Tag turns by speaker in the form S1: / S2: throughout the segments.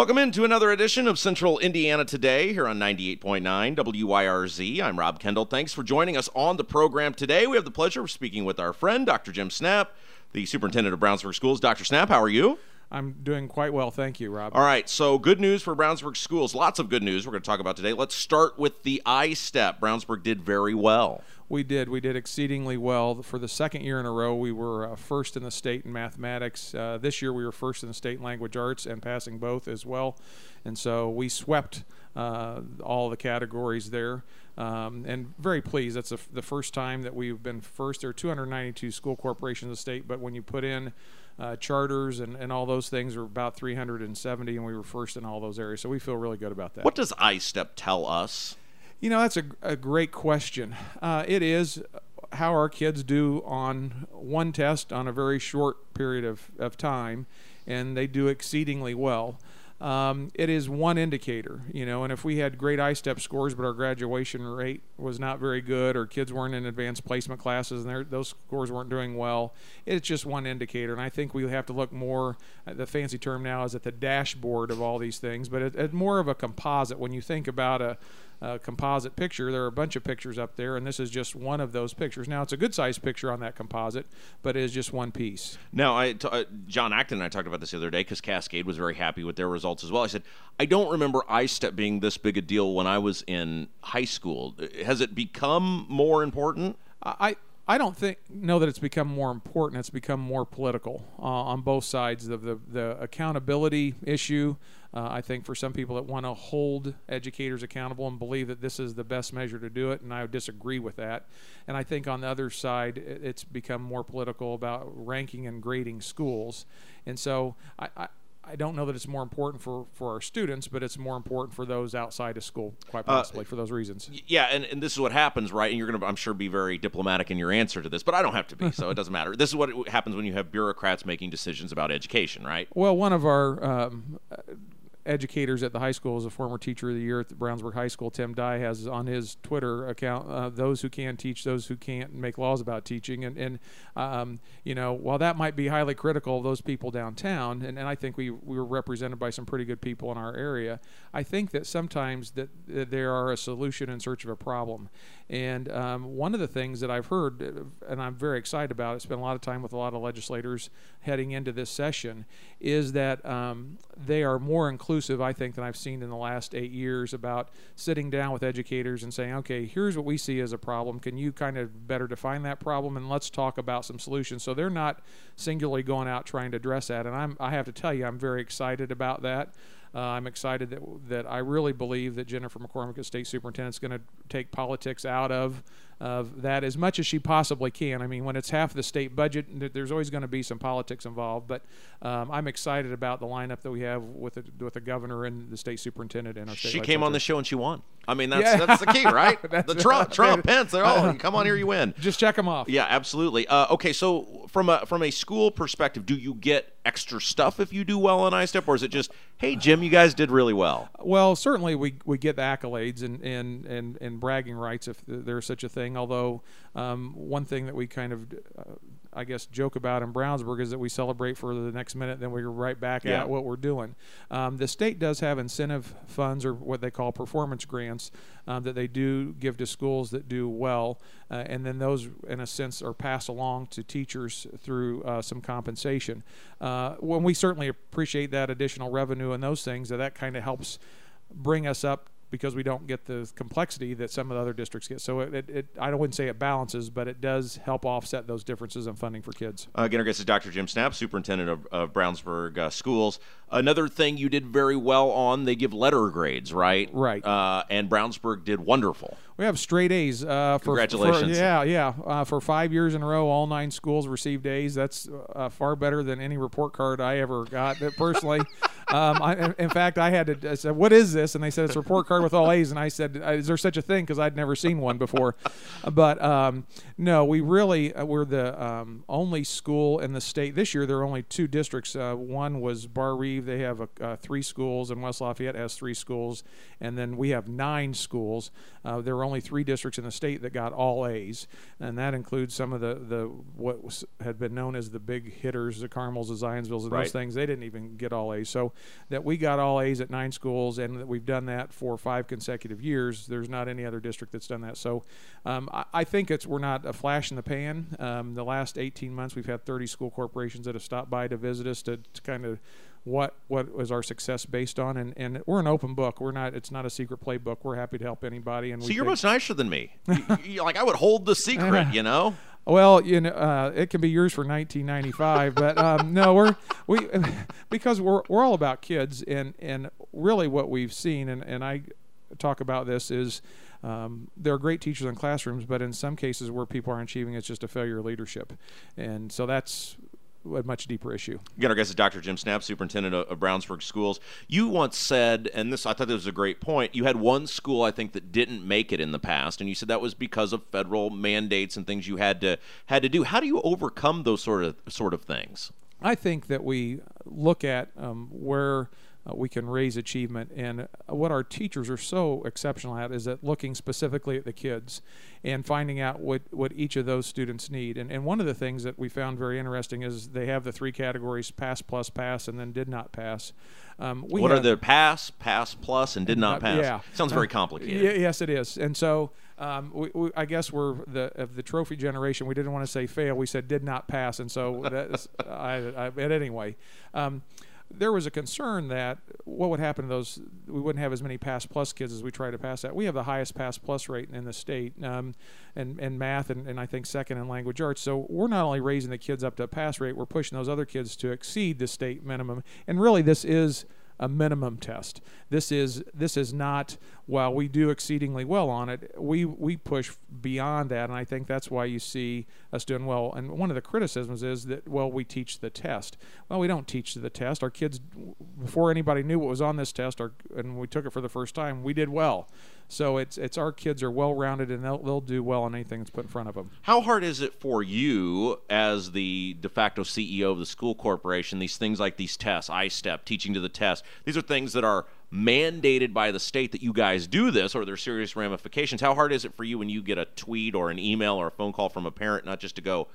S1: Welcome into another edition of Central Indiana Today here on 98.9 WYRZ. I'm Rob Kendall. Thanks for joining us on the program today. We have the pleasure of speaking with our friend, Dr. Jim Snapp, the superintendent of Brownsburg Schools. Dr. Snapp, how are you?
S2: I'm doing quite well, thank you, Rob.
S1: All right, so good news for Brownsburg Schools. Lots of good news we're going to talk about today. Let's start with the I-STEP. Brownsburg did very well.
S2: We did. We did exceedingly well. For the second year in a row, we were uh, first in the state in mathematics. Uh, this year, we were first in the state in language arts and passing both as well. And so we swept uh, all the categories there. Um, and very pleased. That's a, the first time that we've been first. There are 292 school corporations in the state, but when you put in uh, charters and, and all those things are about 370, and we were first in all those areas. So we feel really good about that.
S1: What does I-STEP tell us?
S2: You know, that's a, a great question. Uh, it is how our kids do on one test on a very short period of, of time, and they do exceedingly well. Um, it is one indicator, you know, and if we had great I-STEP scores, but our graduation rate was not very good, or kids weren't in advanced placement classes and those scores weren't doing well, it's just one indicator. And I think we have to look more, the fancy term now is at the dashboard of all these things, but it's it more of a composite. When you think about a, uh, composite picture. There are a bunch of pictures up there, and this is just one of those pictures. Now, it's a good sized picture on that composite, but it is just one piece.
S1: Now, I t- uh, John Acton and I talked about this the other day because Cascade was very happy with their results as well. I said, I don't remember I-STEP being this big a deal when I was in high school. Has it become more important?
S2: I, I don't think know that it's become more important. It's become more political uh, on both sides of the the accountability issue. Uh, I think for some people that want to hold educators accountable and believe that this is the best measure to do it, and I would disagree with that. And I think on the other side, it's become more political about ranking and grading schools. And so I, I I don't know that it's more important for, for our students, but it's more important for those outside of school, quite
S1: Uh,
S2: possibly for those reasons.
S1: Yeah, and, and this is what happens, right? And you're going to, I'm sure, be very diplomatic in your answer to this, but I don't have to be, so it doesn't matter. This is what happens when you have bureaucrats making decisions about education, right?
S2: Well, one of our um, educators at the high school is a former teacher of the year at the Brownsburg High School. Tim Dye has on his Twitter account uh, those who can teach, those who can't, make laws about teaching. And, and um, you know, while that might be highly critical of those people downtown, and, and I think we, we were represented by some pretty good people in our area, I think that sometimes that, that there are a solution in search of a problem. And um, one of the things that I've heard, uh, and I'm very excited about, I spent a lot of time with a lot of legislators heading into this session, is that um, they are more inclusive, I think, than I've seen in the last eight years about sitting down with educators and saying, okay, here's what we see as a problem. Can you kind of better define that problem? And let's talk about some solutions. So they're not singularly going out trying to address that. And I'm, I have to tell you, I'm very excited about that. Uh, I'm excited that that I really believe that Jennifer McCormick as state superintendent is going to take politics out of of that as much as she possibly can. I mean, when it's half the state budget, there's always going to be some politics involved. But um, I'm excited about the lineup that we have with the, with the governor and the state superintendent and our state
S1: She came on the show and she won. I mean, that's
S2: Yeah.
S1: that's the key, right? The Trump. Trump, Pence, they're all come on here, you win.
S2: Just check them off.
S1: Yeah, absolutely. Uh, okay, so from a from a school perspective, do you get extra stuff if you do well on ISTEP, or is it just, hey, Jim, you guys did really well?
S2: Well, certainly we, we get the accolades and, and, and, and bragging rights if there's such a thing. Although um, one thing that we kind of, uh, I guess, joke about in Brownsburg is that we celebrate for the next minute, then we're right back
S1: Yeah.
S2: at what we're doing. Um, the state does have incentive funds or what they call performance grants um, that they do give to schools that do well, uh, and then those, in a sense, are passed along to teachers through uh, some compensation. Uh, when we certainly appreciate that additional revenue and those things, that that kind of helps bring us up because we don't get the complexity that some of the other districts get. So it, it, it I wouldn't say it balances, but it does help offset those differences in funding for kids.
S1: Uh, again, our guest is Dr. Jim Snapp, superintendent of, of Brownsburg uh, Schools. Another thing you did very well on, they give letter grades, right?
S2: Right.
S1: Uh, and Brownsburg did wonderful.
S2: We have straight A's. Uh, for,
S1: Congratulations.
S2: For, yeah, yeah. Uh, for five years in a row, all nine schools received A's. That's uh, far better than any report card I ever got personally. um, I, in- fact, I had to I said, "What is this?" And they said, "It's a report card with all A's." And I said, "Uh, "Is there such a thing?" Because I'd never seen one before. but um, no, we really uh, we're the um, only school in the state this year. There are only two districts. Uh, one was Barr-Reeve. They have uh, three schools, and West Lafayette has three schools, and then we have nine schools. Uh, there are only three districts in the state that got all A's, and that includes some of the, the what was, had been known as the big hitters, the Carmels, the Zionsvilles, and
S1: Right.
S2: those things. They didn't even get all A's. So that we got all A's at nine schools, and that we've done that for five consecutive years. There's not any other district that's done that. So um, I, I think it's we're not a flash in the pan. Um, the last 18 months, we've had 30 school corporations that have stopped by to visit us to, to kind of what what was our success based on and, and we're an open book we're not it's not a secret playbook we're happy to help anybody and
S1: So you're
S2: think-
S1: much nicer than me. You- you- like I would hold the secret, you know.
S2: Well, you know, uh, it can be yours for 1995, but um, no, we're we because we're we're all about kids, and and really what we've seen, and and I talk about this is. Um, there are great teachers in classrooms, but in some cases where people aren't achieving, it's just a failure of leadership, and so that's a much deeper issue.
S1: Again, our guest is Dr. Jim Snapp, superintendent of, of Brownsburg Schools. You once said, and this I thought this was a great point. You had one school I think that didn't make it in the past, and you said that was because of federal mandates and things you had to had to do. How do you overcome those sort of sort of things?
S2: I think that we look at um, where uh, we can raise achievement, and what our teachers are so exceptional at is that looking specifically at the kids and finding out what, what each of those students need. And, and one of the things that we found very interesting is they have the three categories: pass, plus, pass, and then did not pass. Um, we
S1: what are
S2: have-
S1: the pass, pass plus, and did not
S2: uh,
S1: pass?
S2: yeah.
S1: Sounds very
S2: Uh,
S1: complicated.
S2: y- yes, it is. And so um, we, we, I guess we're the of the trophy generation. We didn't want to say fail. We said did not pass. And so that's I, I, but anyway. Um, there was a concern that what would happen to those we wouldn't have as many pass plus kids as we try to pass that. We have the highest pass plus rate in the state um, and, and math and, and i think second in language arts. So we're not only raising the kids up to a pass rate we're pushing those other kids to exceed the state minimum. And really this is a minimum test. This is this is not while we do exceedingly well on it, we we push beyond that, and I think that's why you see us doing well. And one of the criticisms is that well, we teach the test. Well, we don't teach the test. Our kids, before anybody knew what was on this test, and we took it for the first time, we did well. So it's it's our kids are well rounded and they'll they'll do well on anything that's put in front of them.
S1: How hard is it for you as the de facto CEO of the school corporation? These things like these tests, I-STEP, teaching to the test. These are things that are mandated by the state that you guys do this, or there's serious ramifications. How hard is it for you when you get a tweet or an email or a phone call from a parent, not just to go,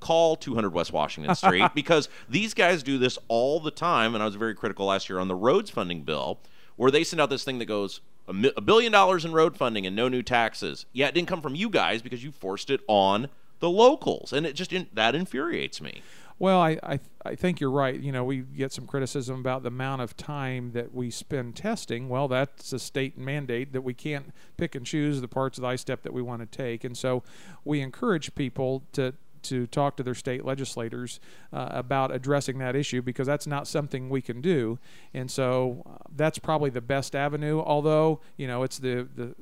S1: call 200 West Washington Street because these guys do this all the time. And I was very critical last year on the roads funding bill, where they send out this thing that goes a, mi- a billion dollars in road funding and no new taxes. Yeah, it didn't come from you guys because you forced it on the locals, and it just in, that infuriates me.
S2: Well, I, I I think you're right. You know, we get some criticism about the amount of time that we spend testing. Well, that's a state mandate that we can't pick and choose the parts of the I-STEP that we want to take, and so we encourage people to to talk to their state legislators uh, about addressing that issue because that's not something we can do. And so uh, that's probably the best avenue. Although you know it's the the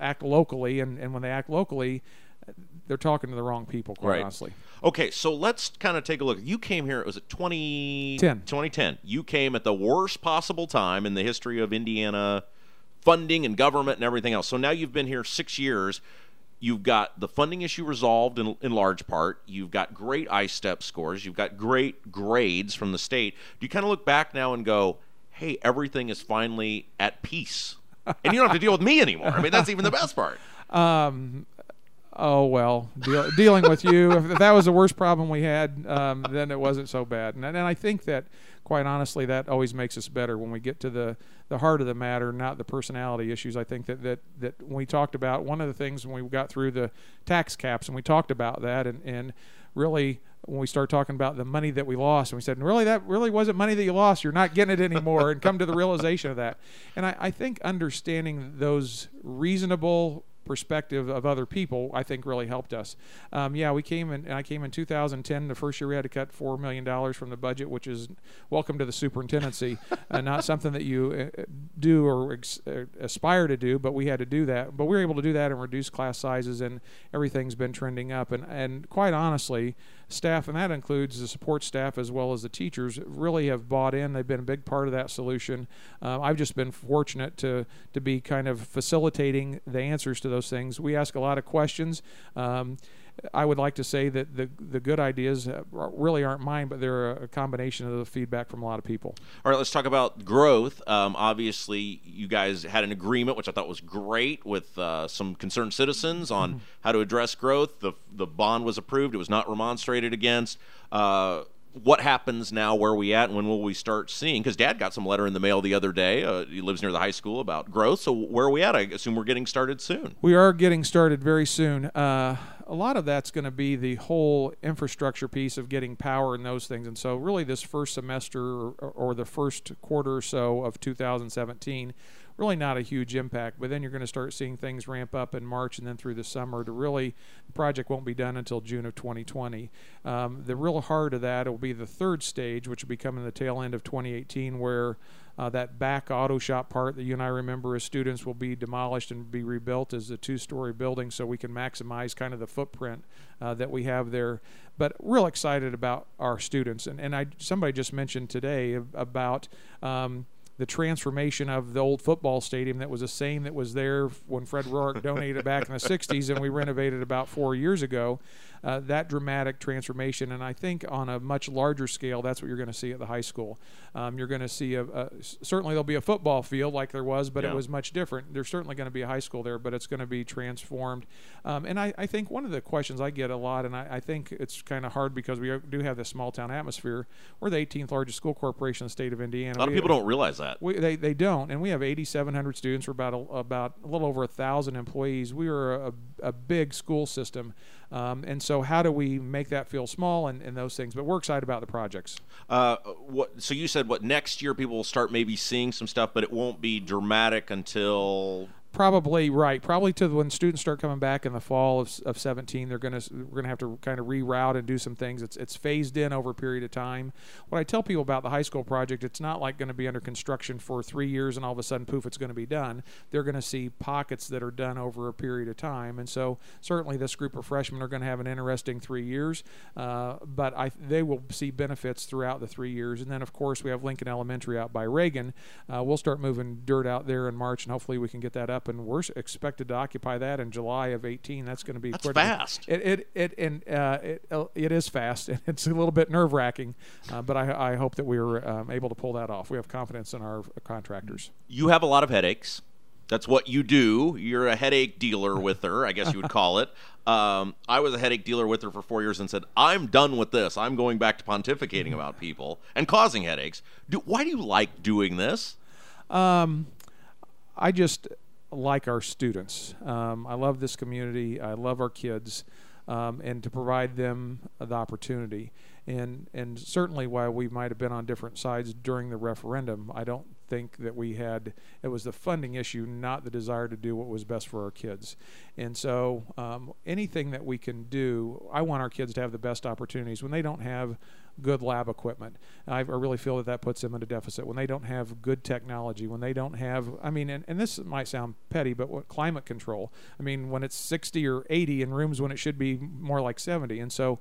S2: act locally, and, and when they act locally, they're talking to the wrong people. Quite
S1: Right.
S2: honestly.
S1: Okay, so let's kind of take a look. You came here, it was it 20,
S2: 10.
S1: 2010. You came at the worst possible time in the history of Indiana funding and government and everything else. So now you've been here six years. You've got the funding issue resolved in, in large part. You've got great I-STEP scores. You've got great grades from the state. Do you kind of look back now and go, hey, everything is finally at peace? And you don't have to deal with me anymore. I mean, that's even the best part.
S2: Um, Oh well, deal, dealing with you. If that was the worst problem we had, um, then it wasn't so bad. And, and I think that, quite honestly, that always makes us better when we get to the, the heart of the matter, not the personality issues. I think that, that that when we talked about one of the things when we got through the tax caps and we talked about that, and and really when we start talking about the money that we lost, and we said, really, that really wasn't money that you lost. You're not getting it anymore, and come to the realization of that. And I, I think understanding those reasonable perspective of other people, I think really helped us. Um, yeah, we came in, and I came in 2010. The first year we had to cut $4 million from the budget, which is welcome to the superintendency. uh, not something that you uh, do or ex- uh, aspire to do, but we had to do that. But we were able to do that and reduce class sizes, and everything's been trending up. And, and quite honestly, staff, and that includes the support staff as well as the teachers, really have bought in. They've been a big part of that solution. Um, I've just been fortunate to to be kind of facilitating the answers to those things. We ask a lot of questions. Um, I would like to say that the the good ideas uh, really aren't mine, but they're a combination of the feedback from a lot of people.
S1: All right, let's talk about growth. Um, obviously, you guys had an agreement, which I thought was great, with uh, some concerned citizens on how to address growth. The the bond was approved; it was not remonstrated against. Uh, what happens now? Where are we at? And when will we start seeing? Because Dad got some letter in the mail the other day. Uh, he lives near the high school about growth. So where are we at? I assume we're getting started soon.
S2: We are getting started very soon. Uh, a lot of that's going to be the whole infrastructure piece of getting power and those things. And so, really, this first semester or, or the first quarter or so of 2017, really not a huge impact. But then you're going to start seeing things ramp up in March and then through the summer. To really, the project won't be done until June of 2020. Um, the real heart of that will be the third stage, which will be coming the tail end of 2018, where uh, that back auto shop part that you and I remember as students will be demolished and be rebuilt as a two-story building, so we can maximize kind of the footprint uh, that we have there. But real excited about our students, and and I somebody just mentioned today about. Um, the transformation of the old football stadium that was the same that was there when Fred Rourke donated back in the 60s and we renovated about four years ago. Uh, that dramatic transformation, and I think on a much larger scale, that's what you're going to see at the high school. Um, you're going to see a, a certainly there'll be a football field like there was, but
S1: Yeah.
S2: it was much different. There's certainly going to be a high school there, but it's going to be transformed. Um, and I, I think one of the questions I get a lot, and I, I think it's kind of hard because we do have this small town atmosphere. We're the 18th largest school corporation in the state of Indiana.
S1: A lot of people don't realize that.
S2: we, they, they don't, and we have 8,700 students. We're about a, about a little over a thousand employees. We are a, a big school system, um, and so how do we make that feel small and, and those things? But we're excited about the projects.
S1: Uh, what? So you said what? Next year, people will start maybe seeing some stuff, but it won't be dramatic until
S2: Probably right. Probably to when students start coming back in the fall of, of 17, they're gonna we're gonna have to kind of reroute and do some things. It's it's phased in over a period of time. What I tell people about the high school project, it's not like going to be under construction for three years and all of a sudden poof, it's going to be done. They're going to see pockets that are done over a period of time, and so certainly this group of freshmen are going to have an interesting three years. Uh, but I they will see benefits throughout the three years, and then of course we have Lincoln Elementary out by Reagan. Uh, we'll start moving dirt out there in March, and hopefully we can get that up. And we're expected to occupy that in July of 18. That's going to be
S1: That's
S2: pretty-
S1: fast.
S2: It it it and uh, it, uh, it is fast, and it's a little bit nerve wracking. Uh, but I, I hope that we're um, able to pull that off. We have confidence in our contractors.
S1: You have a lot of headaches. That's what you do. You're a headache dealer with her, I guess you would call it. Um, I was a headache dealer with her for four years and said, I'm done with this. I'm going back to pontificating about people and causing headaches. Do, why do you like doing this?
S2: Um, I just like our students. Um, I love this community. I love our kids, um, and to provide them the opportunity. And and certainly, while we might have been on different sides during the referendum, I don't think that we had it was the funding issue, not the desire to do what was best for our kids. And so, um, anything that we can do, I want our kids to have the best opportunities when they don't have good lab equipment. I, really feel that that puts them at a deficit when they don't have good technology, when they don't have, I mean, and, and this might sound petty, but what climate control? I mean, when it's 60 or 80 in rooms when it should be more like 70. And so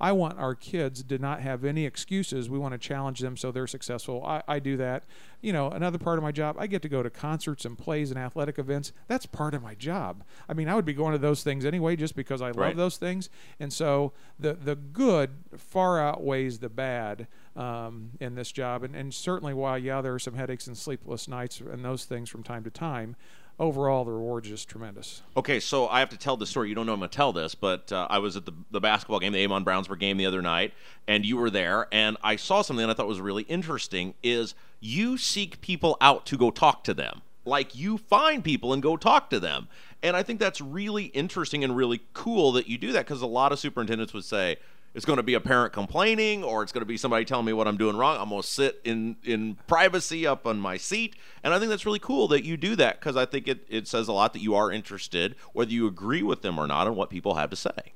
S2: I want our kids to not have any excuses. We want to challenge them so they're successful. I, I do that. You know, another part of my job, I get to go to concerts and plays and athletic events. That's part of my job. I mean, I would be going to those things anyway just because I love
S1: Right.
S2: those things. And so the the good far outweighs the bad um, in this job. And, and certainly, while yeah, there are some headaches and sleepless nights and those things from time to time, overall the reward is just tremendous.
S1: Okay, so I have to tell the story. You don't know I'm going to tell this, but uh, I was at the, the basketball game, the Avon Brownsburg game the other night, and you were there, and I saw something that I thought was really interesting is you seek people out to go talk to them. Like you find people and go talk to them. And I think that's really interesting and really cool that you do that because a lot of superintendents would say, it's going to be a parent complaining or it's going to be somebody telling me what I'm doing wrong. I'm going to sit in, in privacy up on my seat. And I think that's really cool that you do that because I think it, it says a lot that you are interested, whether you agree with them or not, on what people have to say.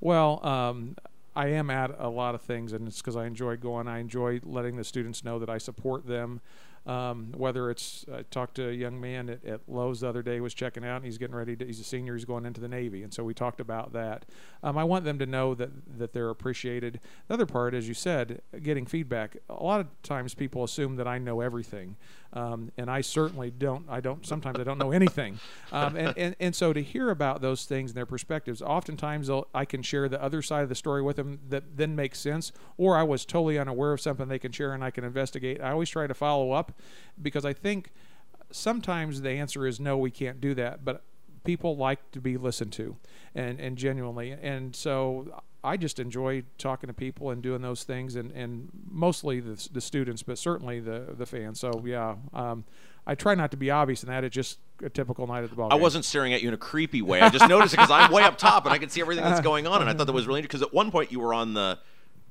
S2: Well, um, I am at a lot of things, and it's because I enjoy going. I enjoy letting the students know that I support them. Um, whether it's I talked to a young man at, at Lowe's the other day was checking out, and he's getting ready. To, he's a senior. He's going into the Navy, and so we talked about that. Um, I want them to know that that they're appreciated. The other part, as you said, getting feedback. A lot of times people assume that I know everything, um, and I certainly don't. I don't. Sometimes I don't know anything, um, and, and and so to hear about those things and their perspectives, oftentimes I can share the other side of the story with them that then makes sense, or I was totally unaware of something they can share and I can investigate. I always try to follow up because I think sometimes the answer is no, we can't do that, but people like to be listened to and, and genuinely. And so I just enjoy talking to people and doing those things and, and mostly the, the students, but certainly the, the fans. So yeah, um, I try not to be obvious in that. It's just a typical night at the ball.
S1: I
S2: game.
S1: wasn't staring at you in a creepy way. I just noticed it because I'm way up top and I can see everything that's going on. And I thought that was really interesting because at one point you were on the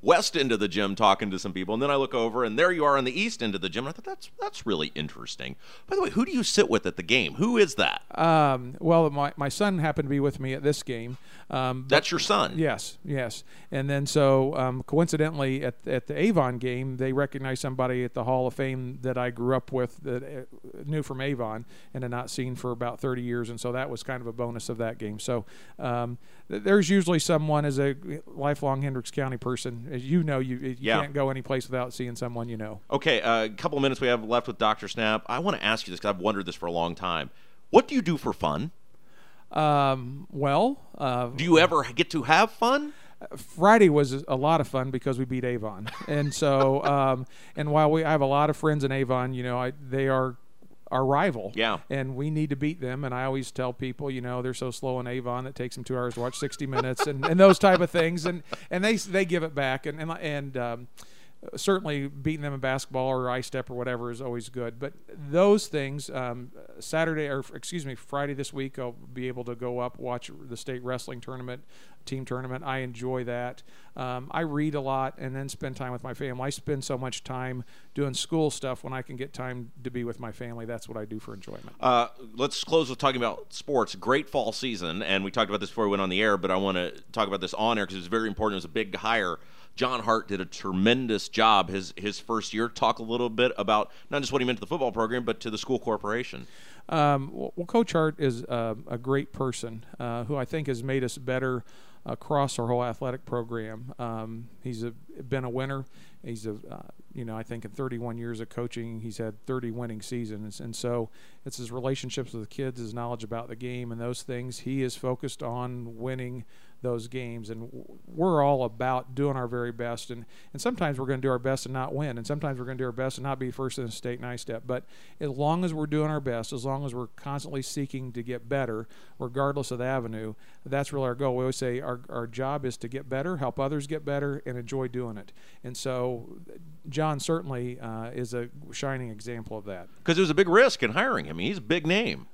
S1: west end of the gym talking to some people, and then I look over and there you are on the east end of the gym. And I thought that's that's really interesting. By the way, who do you sit with at the game? Who is that?
S2: Um, well, my, my son happened to be with me at this game. Um,
S1: That's your son.
S2: Yes, yes. And then so um, coincidentally at, at the Avon game, they recognized somebody at the Hall of Fame that I grew up with that uh, knew from Avon and had not seen for about 30 years. And so that was kind of a bonus of that game. So um, there's usually someone as a lifelong Hendricks County person, as you know, you, you
S1: Yeah.
S2: can't go any place without seeing someone you know.
S1: Okay, uh, a couple of minutes we have left with Dr. Snapp. I want to ask you this because I've wondered this for a long time. What do you do for fun?
S2: Um, well, uh,
S1: Do you ever get to have fun?
S2: Friday was a lot of fun because we beat Avon, and so um, and while we I have a lot of friends in Avon, you know, I, they are our rival.
S1: Yeah.
S2: And we need to beat them. And I always tell people, you know, they're so slow in Avon that takes them two hours to watch 60 minutes and, and those type of things. And and they they give it back. And and and um, certainly beating them in basketball or ISTEP or whatever is always good. But those things, um, Saturday, or excuse me, Friday this week, I'll be able to go up watch the state wrestling tournament, team tournament. I enjoy that. Um, I read a lot and then spend time with my family. I spend so much time doing school stuff when I can get time to be with my family. That's what I do for enjoyment.
S1: Uh, let's close with talking about sports. Great fall season, and we talked about this before we went on the air, but I want to talk about this on air because it's very important. It was a big hire. John Hart did a tremendous job his his first year. Talk a little bit about not just what he meant to the football program, but to the school corporation.
S2: Um, well, Coach Hart is uh, a great person uh, who I think has made us better across our whole athletic program. Um, he's a, been a winner. He's a, uh, you know, I think in 31 years of coaching, he's had 30 winning seasons, and so it's his relationships with the kids, his knowledge about the game, and those things. He is focused on winning those games. And we're all about doing our very best. And, and sometimes we're going to do our best and not win. And sometimes we're going to do our best and not be first in the state in step. But as long as we're doing our best, as long as we're constantly seeking to get better, regardless of the avenue, that's really our goal. We always say our, our job is to get better, help others get better, and enjoy doing it. And so John certainly uh, is a shining example of that.
S1: Because it was a big risk in hiring him. He's a big name.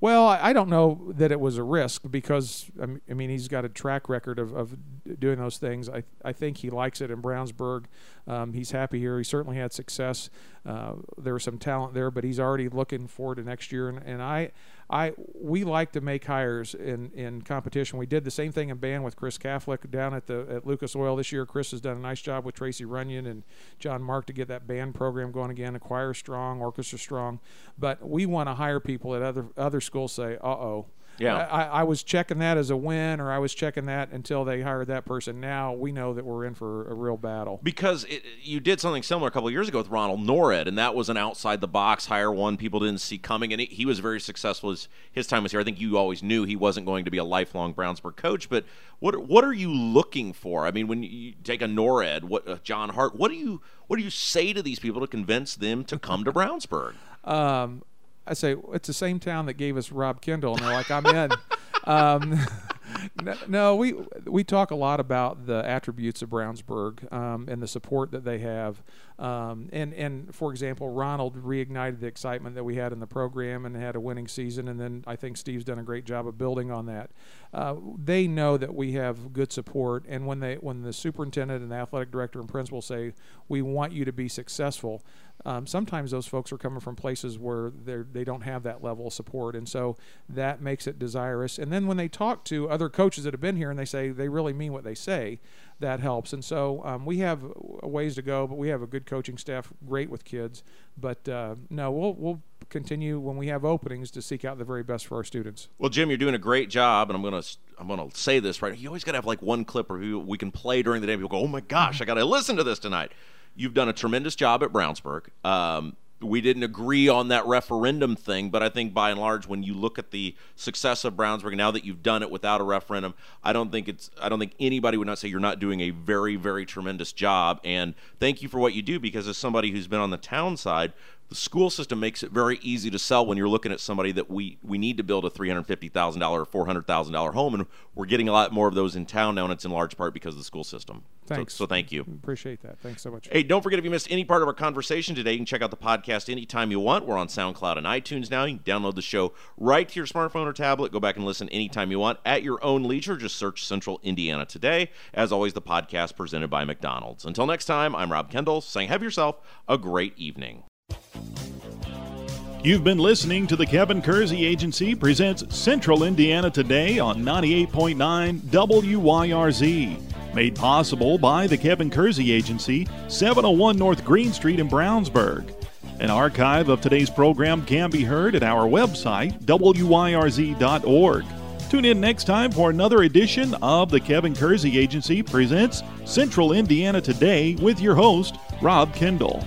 S2: Well, I don't know that it was a risk because I mean he's got a track record of, of doing those things. I I think he likes it in Brownsburg. Um, he's happy here. He certainly had success. Uh, there was some talent there, but he's already looking forward to next year. And, and I, I, we like to make hires in, in competition. We did the same thing in band with Chris Catholic down at the at Lucas Oil this year. Chris has done a nice job with Tracy Runyon and John Mark to get that band program going again. Choir strong, orchestra strong, but we want to hire people at other other schools. Say, uh oh
S1: yeah,
S2: I, I, was checking that as a win, or I was checking that until they hired that person. Now we know that we're in for a real battle.
S1: Because it, you did something similar a couple years ago with Ronald Norred, and that was an outside the box hire, one people didn't see coming, and he, he was very successful. His his time was here. I think you always knew he wasn't going to be a lifelong Brownsburg coach. But what what are you looking for? I mean, when you take a Norred, what uh, John Hart, what do you what do you say to these people to convince them to come to Brownsburg?
S2: Um, I say it's the same town that gave us Rob Kendall, and they're like, I'm in. um, no, we we talk a lot about the attributes of Brownsburg um, and the support that they have. Um, and and for example, Ronald reignited the excitement that we had in the program and had a winning season. And then I think Steve's done a great job of building on that. Uh, they know that we have good support, and when they when the superintendent and the athletic director and principal say we want you to be successful, um, sometimes those folks are coming from places where they don't have that level of support, and so that makes it desirous. And then when they talk to other coaches that have been here and they say they really mean what they say, that helps. And so um, we have a ways to go, but we have a good coaching staff, great with kids. But uh, no, we'll we'll continue when we have openings to seek out the very best for our students.
S1: Well, Jim, you're doing a great job, and I'm gonna I'm gonna say this right. You always got to have like one clip or we can play during the day. People go, oh my gosh, I got to listen to this tonight. You've done a tremendous job at Brownsburg. Um, we didn't agree on that referendum thing, but I think by and large, when you look at the success of Brownsburg now that you've done it without a referendum, I don't think it's I don't think anybody would not say you're not doing a very very tremendous job. And thank you for what you do because as somebody who's been on the town side, the school system makes it very easy to sell when you're looking at somebody that we we need to build a $350,000 or $400,000 home, and we're getting a lot more of those in town now, and it's in large part because of the school system.
S2: Thanks.
S1: So, so thank you.
S2: Appreciate that. Thanks so much.
S1: Hey, don't forget if you missed any part of our conversation today, you can check out the podcast anytime you want. We're on SoundCloud and iTunes now. You can download the show right to your smartphone or tablet. Go back and listen anytime you want at your own leisure. Just search Central Indiana Today. As always, the podcast presented by McDonald's. Until next time, I'm Rob Kendall saying have yourself a great evening.
S3: You've been listening to the Kevin Kersey Agency presents Central Indiana Today on 98.9 WYRZ. Made possible by the Kevin Kersey Agency, 701 North Green Street in Brownsburg. An archive of today's program can be heard at our website, wyrz.org. Tune in next time for another edition of the Kevin Kersey Agency presents Central Indiana Today with your host, Rob Kendall.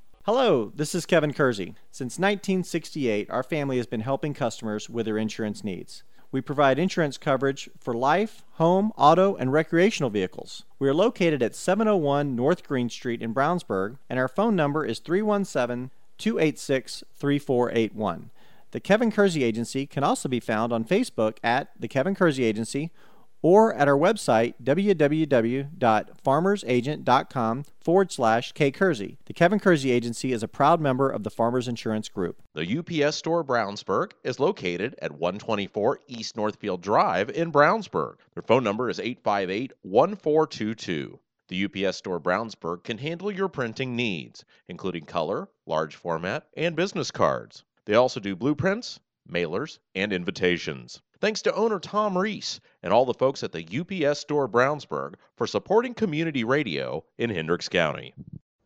S4: Hello, this is Kevin Kersey. Since 1968, our family has been helping customers with their insurance needs. We provide insurance coverage for life, home, auto, and recreational vehicles. We are located at 701 North Green Street in Brownsburg, and our phone number is 317 286 3481. The Kevin Kersey Agency can also be found on Facebook at The Kevin Kersey Agency or at our website, www.farmersagent.com forward slash kkersey. The Kevin Kersey Agency is a proud member of the Farmers Insurance Group.
S1: The UPS Store Brownsburg is located at 124 East Northfield Drive in Brownsburg. Their phone number is 858 1422. The UPS Store Brownsburg can handle your printing needs, including color, large format, and business cards. They also do blueprints, mailers, and invitations. Thanks to owner Tom Reese and all the folks at the UPS Store Brownsburg for supporting community radio in Hendricks County.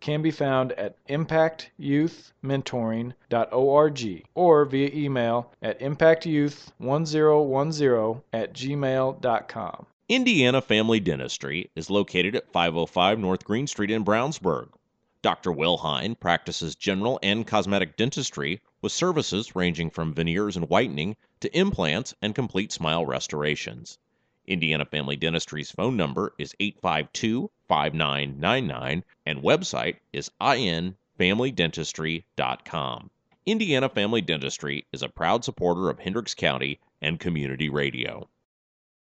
S5: can be found at impactyouthmentoring.org or via email at impactyouth1010 at gmail.com.
S1: Indiana Family Dentistry is located at 505 North Green Street in Brownsburg. Dr. Wilhine practices general and cosmetic dentistry with services ranging from veneers and whitening to implants and complete smile restorations. Indiana Family Dentistry's phone number is 852 5999 and website is infamilydentistry.com. Indiana Family Dentistry is a proud supporter of Hendricks County and community radio.